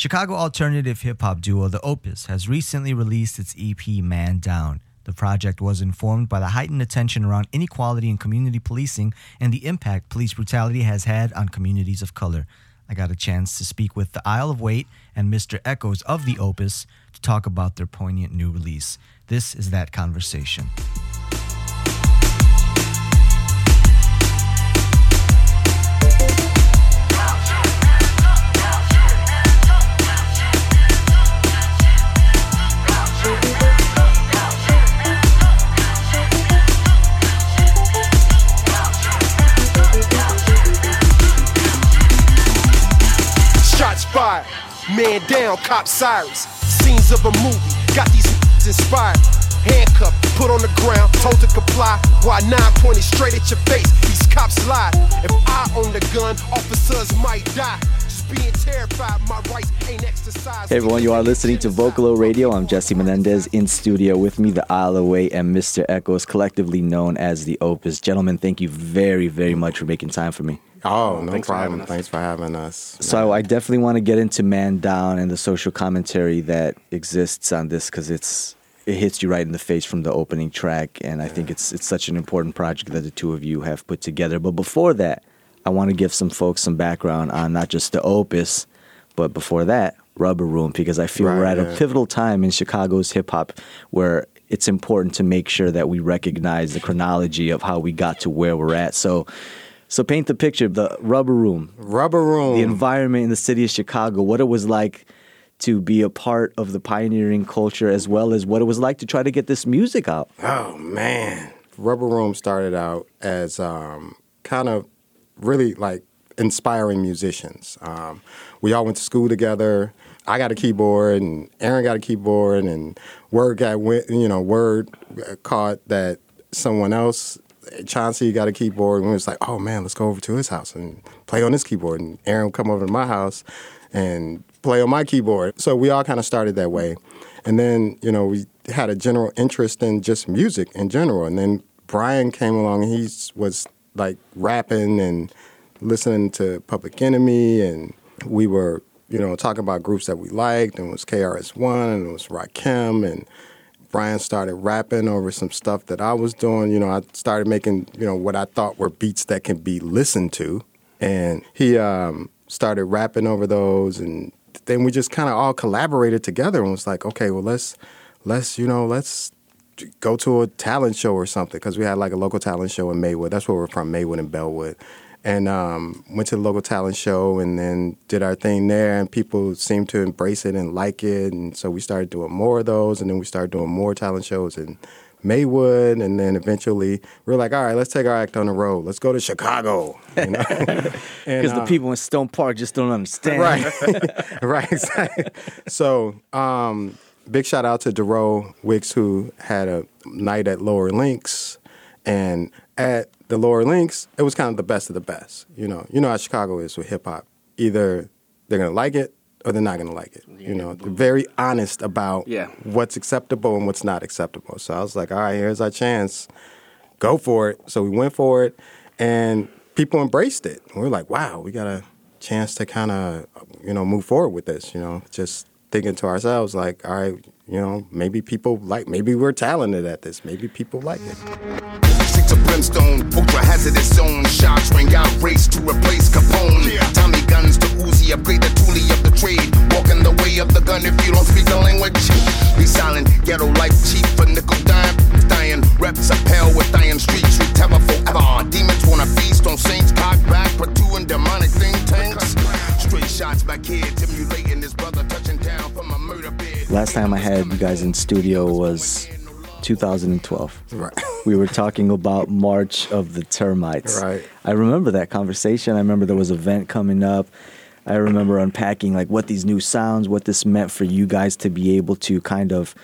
Chicago alternative hip hop duo The Opus has recently released its EP Man Down. The project was informed by the heightened attention around inequality in community policing and the impact police brutality has had on communities of color. I got a chance to speak with the Isle of Weight and Mr. Echoes of the Opus to talk about their poignant new release. This is that conversation. Cop sirens. Scenes of a movie, got these inspired. Handcuffed, put on the ground, told to comply. Why nine pointed straight at your face? These cops lied. If I own the gun, officers might die. Just being terrified, my rights ain't exercised. Hey everyone, you are listening to Vocalo Radio. I'm Jesse Menendez in studio with me, the Isle Away and Mr. Echoes, collectively known as the Opus. Gentlemen, thank you very, very much for making time for me. Oh, no Thanks for having problem. us. Thanks for having us. So I definitely want to get into Man Down and the social commentary that exists on this because it's it hits you right in the face from the opening track, and I think it's it's such an important project that the two of you have put together. But before that, I want to give some folks some background on not just the Opus, but before that, Rubber Room, because I feel we're Right, at a pivotal time in Chicago's hip hop where it's important to make sure that we recognize the chronology of how we got to where we're at. So. So paint the picture, the Rubber Room, Rubber Room. the environment in the city of Chicago, what it was like to be a part of the pioneering culture, as well as what it was like to try to get this music out. Oh man, Rubber Room started out as um, kind of really like inspiring musicians. Um, we all went to school together. I got a keyboard, and Aaron got a keyboard, and word got went. You know, word caught that someone else. Chauncey got a keyboard, and we was like, "Oh man, let's go over to his house and play on his keyboard." And Aaron would come over to my house and play on my keyboard. So we all kind of started that way. And then, you know, we had a general interest in just music in general. And then Brian came along and he was like rapping and listening to Public Enemy. And we were, you know, talking about groups that we liked. And it was KRS-One and it was Rakim. And Brian started rapping over some stuff that I was doing. You know, I started making, you know, what I thought were beats that can be listened to. And he um, started rapping over those. And then we just kind of all collaborated together and was like, okay, well, let's, let's, you know, let's go to a talent show or something because we had like a local talent show in Maywood. That's where we're from, Maywood and Bellwood. And um, went to the local talent show and then did our thing there, and people seemed to embrace it and like it. And so we started doing more of those, and then we started doing more talent shows in Maywood. And then eventually we are like, all right, let's take our act on the road. Let's go to Chicago. You know? Because the uh, people in Stone Park just don't understand. Right. right. Exactly. So, um, big shout out to Dero Wicks who had a night at Lower Links, and at the Lower Links, it was kind of the best of the best. You know, you know how Chicago is with hip hop. Either they're gonna like it or they're not gonna like it. You know, they're very honest about Yeah. what's acceptable and what's not acceptable. So I was like, all right, here's our chance go for it. So we went for it, and people embraced it. We were like, wow, we got a chance to kind of, you know, move forward with this. You know, just thinking to ourselves, like, all right, you know, maybe people like, maybe we're talented at this. Maybe people like it. Six of brimstone, ultra hazardous zone. Shots ring out, race to replace Capone. Tommy guns to Uzi, upgrade the toolie of the trade. Walking the way of the gun if you don't speak the language. Be silent, ghetto life cheap for nickel dime. Dying reps upheld with iron streets. We terror forever. Demons wanna feast on saints. Cock back, pursuing demonic think tanks. Straight shots back here, emulating his brother touching down from a murder bed. Last time I had you guys in studio was 2012. Right. We were talking about March of the Termites. Right. I remember that conversation. I remember there was an event coming up. I remember unpacking like what these new sounds, what this meant for you guys to be able to kind of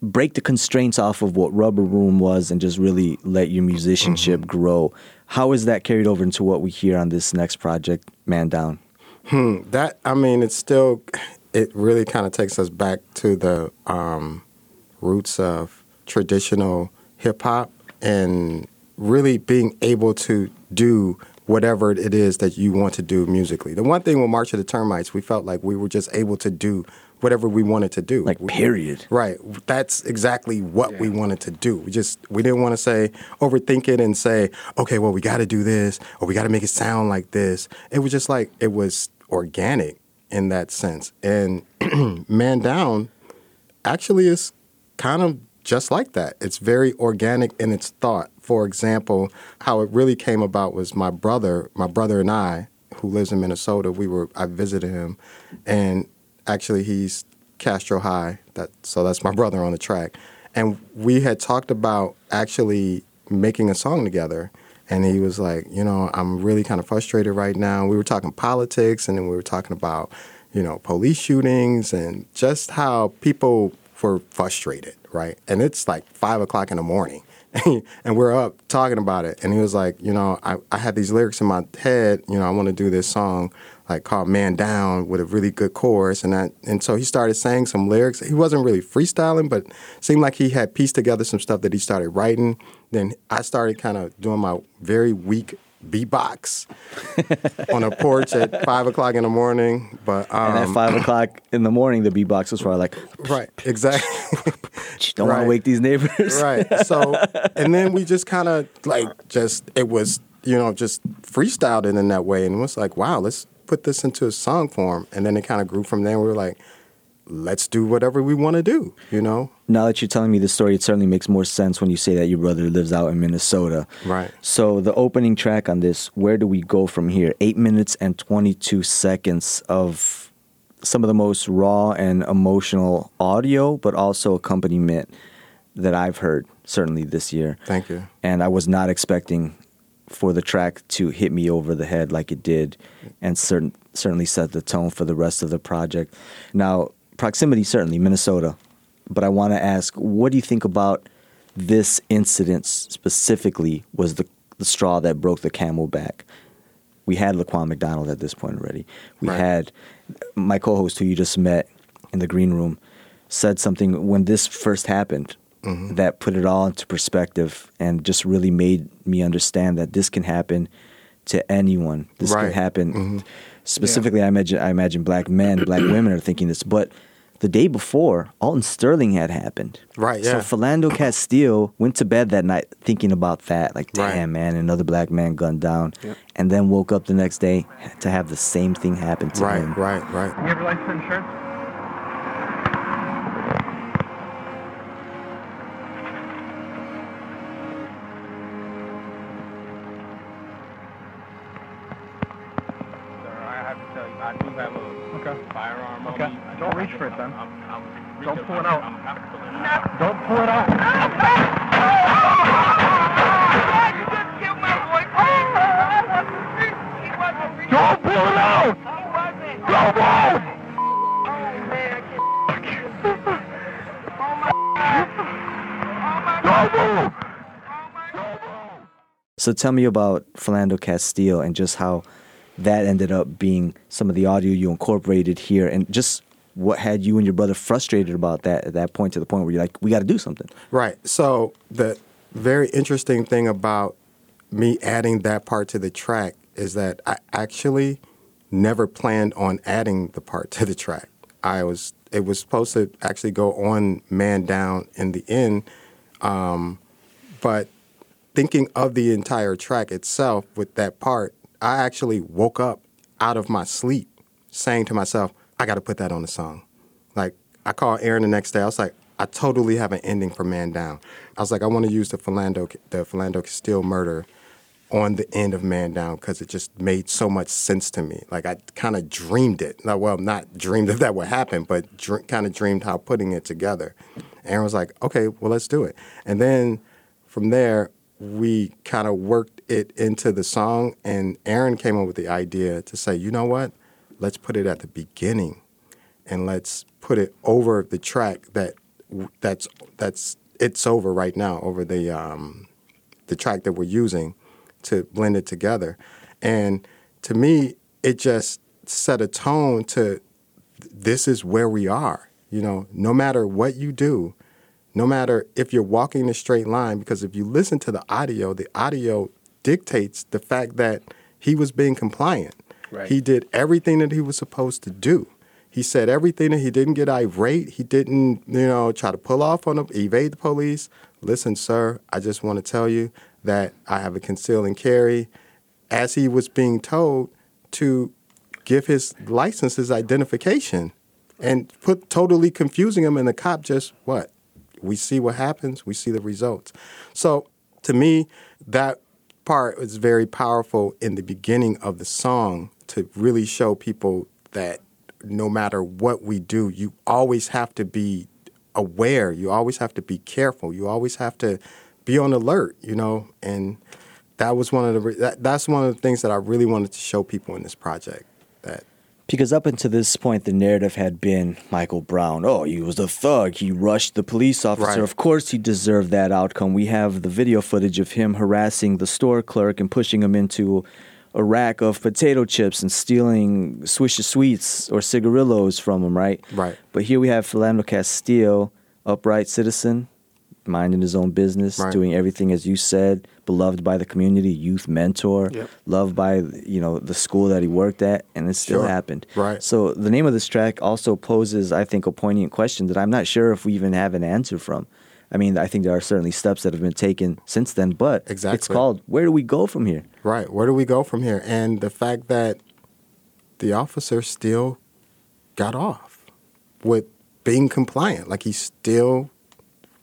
break the constraints off of what Rubber Room was and just really let your musicianship Mm-hmm. grow. How is that carried over into what we hear on this next project, Man Down? Hmm, That I mean, it's still, it really kind of takes us back to the um, roots of traditional hip hop and really being able to do whatever it is that you want to do musically. The one thing with March of the Termites, we felt like we were just able to do whatever we wanted to do. Like, period. Right. That's exactly what we wanted to do. We just we didn't want to say overthink it and say, okay, well we got to do this or we got to make it sound like this. It was just like it was organic in that sense. And Man Down actually is kind of just like that. It's very organic in its thought. For example, how it really came about was my brother, my brother and I, who lives in Minnesota. We were I visited him, and actually he's Castro High. That so that's my brother on the track, and we had talked about actually making a song together. And he was like, you know, I'm really kind of frustrated right now. We were talking politics, and then we were talking about, you know, police shootings and just how people were frustrated, right? And it's like five o'clock in the morning. and we're up talking about it. And he was like, you know, I, I had these lyrics in my head, you know, I want to do this song like called Man Down with a really good chorus and that and so he started saying some lyrics. He wasn't really freestyling, but seemed like he had pieced together some stuff that he started writing. Then I started kind of doing my very weak beatbox on a porch at five o'clock in the morning. But um, and at five o'clock in the morning, the beatbox was probably like, right, exactly. don't want to wake these neighbors. right. So, and then we just kind of like just it was you know just freestyled it in that way, and it was like, wow, let's put this into a song form, and then it kind of grew from there. We were like, let's do whatever we want to do, you know. Now that you're telling me this story, it certainly makes more sense when you say that your brother lives out in Minnesota. Right. So the opening track on this, where do we go from here? Eight minutes and 22 seconds of some of the most raw and emotional audio, but also accompaniment that I've heard certainly this year. Thank you. And I was not expecting for the track to hit me over the head like it did, and certain, certainly set the tone for the rest of the project. Now, proximity certainly Minnesota, but I want to ask, what do you think about this incident specifically? Was the the straw that broke the camel back? We had Laquan McDonald at this point already. We Right. had my co-host who you just met in the green room said something when this first happened Mm-hmm. that put it all into perspective and just really made me understand that this can happen to anyone. This can Right. happen. Mhm. Specifically, I imagine I imagine black men, black women are thinking this, but the day before, Alton Sterling had happened. Right, So yeah. Philando Castile went to bed that night thinking about that, like, Right. damn man, another black man gunned down, Yep. and then woke up the next day to have the same thing happen to Right, him. right, right. You have your license and So tell me about Philando Castile and just how that ended up being some of the audio you incorporated here, and just what had you and your brother frustrated about that at that point to the point where you're like, we got to do something. Right. So the very interesting thing about me adding that part to the track is that I actually never planned on adding the part to the track. I was it was supposed to actually go on Man Down in the end, um, but thinking of the entire track itself with that part, I actually woke up out of my sleep saying to myself, I got to put that on the song. Like, I called Aaron the next day. I was like, I totally have an ending for Man Down. I was like, I want to use the Philando, the Philando Castile murder on the end of Man Down because it just made so much sense to me. Like, I kind of dreamed it. Now, well, not dreamed that that would happen, but dr- kind of dreamed how putting it together. Aaron was like, okay, well, let's do it. And then from there, we kind of worked it into the song, and Aaron came up with the idea to say, you know what? Let's put it at the beginning, and let's put it over the track that that's that's it's over right now over the um, the track that we're using to blend it together. And to me, it just set a tone to this is where we are. You know, no matter what you do, no matter if you're walking a straight line, because if you listen to the audio, the audio dictates the fact that he was being compliant. Right. He did everything that he was supposed to do. He said everything that he didn't get irate. He didn't, you know, try to pull off on them, evade the police. Listen, sir, I just want to tell you that I have a conceal and carry. As he was being told to give his license, his identification, and put totally confusing him, and the cop just what? We see what happens. We see the results. So to me, that part is very powerful in the beginning of the song to really show people that no matter what we do, you always have to be aware. You always have to be careful. You always have to be on alert, you know, and that was one of the that, that's one of the things that I really wanted to show people in this project Because up until this point, the narrative had been Michael Brown. Oh, he was a thug. He rushed the police officer. Right. Of course, he deserved that outcome. We have the video footage of him harassing the store clerk and pushing him into a rack of potato chips and stealing Swisher Sweets or cigarillos from him, right? Right. But here we have Philando Castile, upright citizen, minding his own business, Right. doing everything as you said, beloved by the community, youth mentor, Yep. loved by you know the school that he worked at, and it still Sure. happened. Right. So the name of this track also poses, I think, a poignant question that I'm not sure if we even have an answer from. I mean, I think there are certainly steps that have been taken since then, but exactly. it's called "Where Do We Go From Here?" Right. Where do we go from here? And the fact that the officer still got off with being compliant, like he still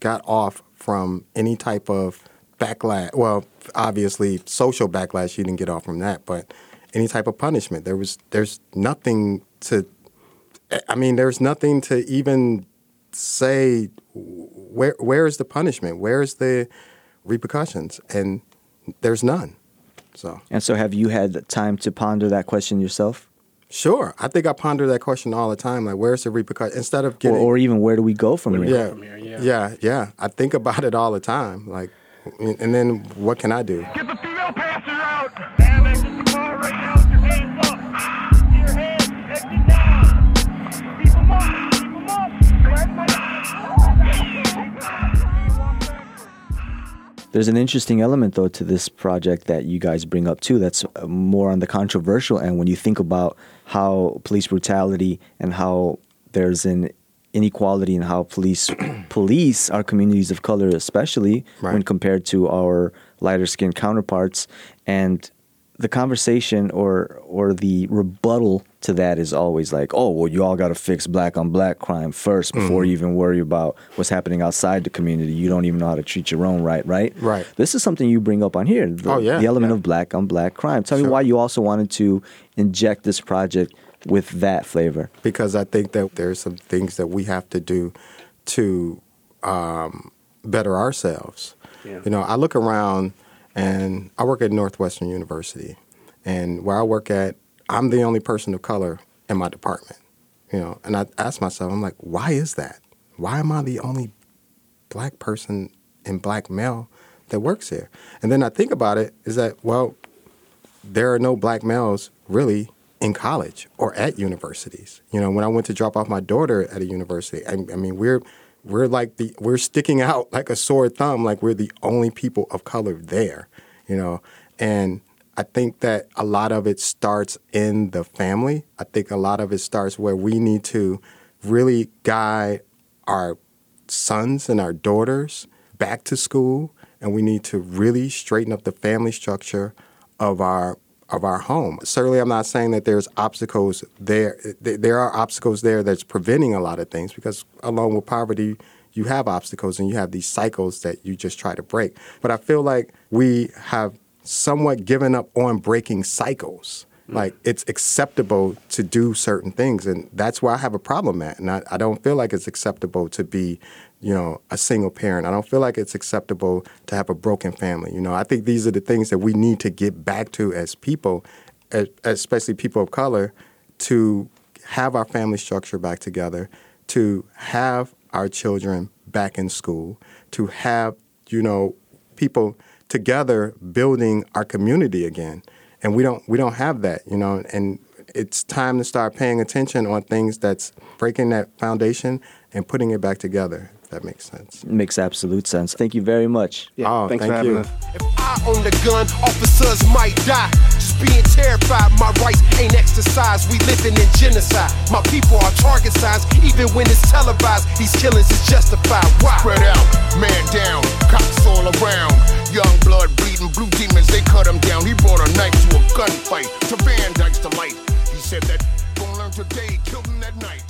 got off from any type of backlash. Well, obviously, social backlash, he didn't get off from that, but any type of punishment. There was, there's nothing to, I mean, there's nothing to even say where, where is the punishment? Where is the repercussions? And there's none. So. And so, have you had time to ponder that question yourself, Sure. I think I ponder that question all the time. Like, where's the repercussion? Instead of getting, or even where do we go from Where do we here? yeah, from here, yeah. yeah, yeah. I think about it all the time. Like, and then what can I do? Get the female passenger out. There's an interesting element, though, to this project that you guys bring up too. That's uh, more on the controversial end when you think about how police brutality and how there's an inequality in how police police our communities of color, especially when compared to our lighter skinned counterparts. And the conversation or or the rebuttal to that is always like, oh, well, you all got to fix black on black crime first before Mm-hmm. you even worry about what's happening outside the community. You don't even know how to treat your own right, right? Right. This is something you bring up on here. The, Oh, yeah, the element yeah. of black on black crime. Tell me why you also wanted to inject this project with that flavor. because I think that there's some things that we have to do to um, better ourselves. Yeah. You know, I look around and I work at Northwestern University, and where I work at, I'm the only person of color in my department. You know, and I ask myself, I'm like, why is that? Why am I the only black person and black male that works here? And then I think about it is that, well, there are no black males really in college or at universities. You know, when I went to drop off my daughter at a university, I, I mean, we're we're like the we're sticking out like a sore thumb, like we're the only people of color there. You know, and I think that a lot of it starts in the family. I think a lot of it starts where we need to really guide our sons and our daughters back to school and we need to really straighten up the family structure of our of our home. Certainly I'm not saying that there's obstacles there there are obstacles there that's preventing a lot of things because along with poverty you have obstacles and you have these cycles that you just try to break. But I feel like we have somewhat given up on breaking cycles. Mm. Like it's acceptable to do certain things, and that's where I have a problem at. And I, I don't feel like it's acceptable to be, you know, a single parent. I don't feel like it's acceptable to have a broken family. You know, I think these are the things that we need to get back to as people, especially people of color, to have our family structure back together, to have our children back in school, to have, you know, people together building our community again. And we don't we don't have that, you know, and it's time to start paying attention on things that's breaking that foundation and putting it back together, if that makes sense. It makes absolute sense. Thank you very much. Yeah, Oh, thanks thank for having you. us. If I own the gun, officers might die. Being terrified. My rights ain't exercised. We living in genocide. My people are target signs, even when it's televised. These killings is justified. Why? Spread out, man down, cops all around. Young blood bleeding, blue demons, they cut him down. He brought a knife to a gunfight, to Van Dyke's delight. He said that, gonna learn today, killed him that night.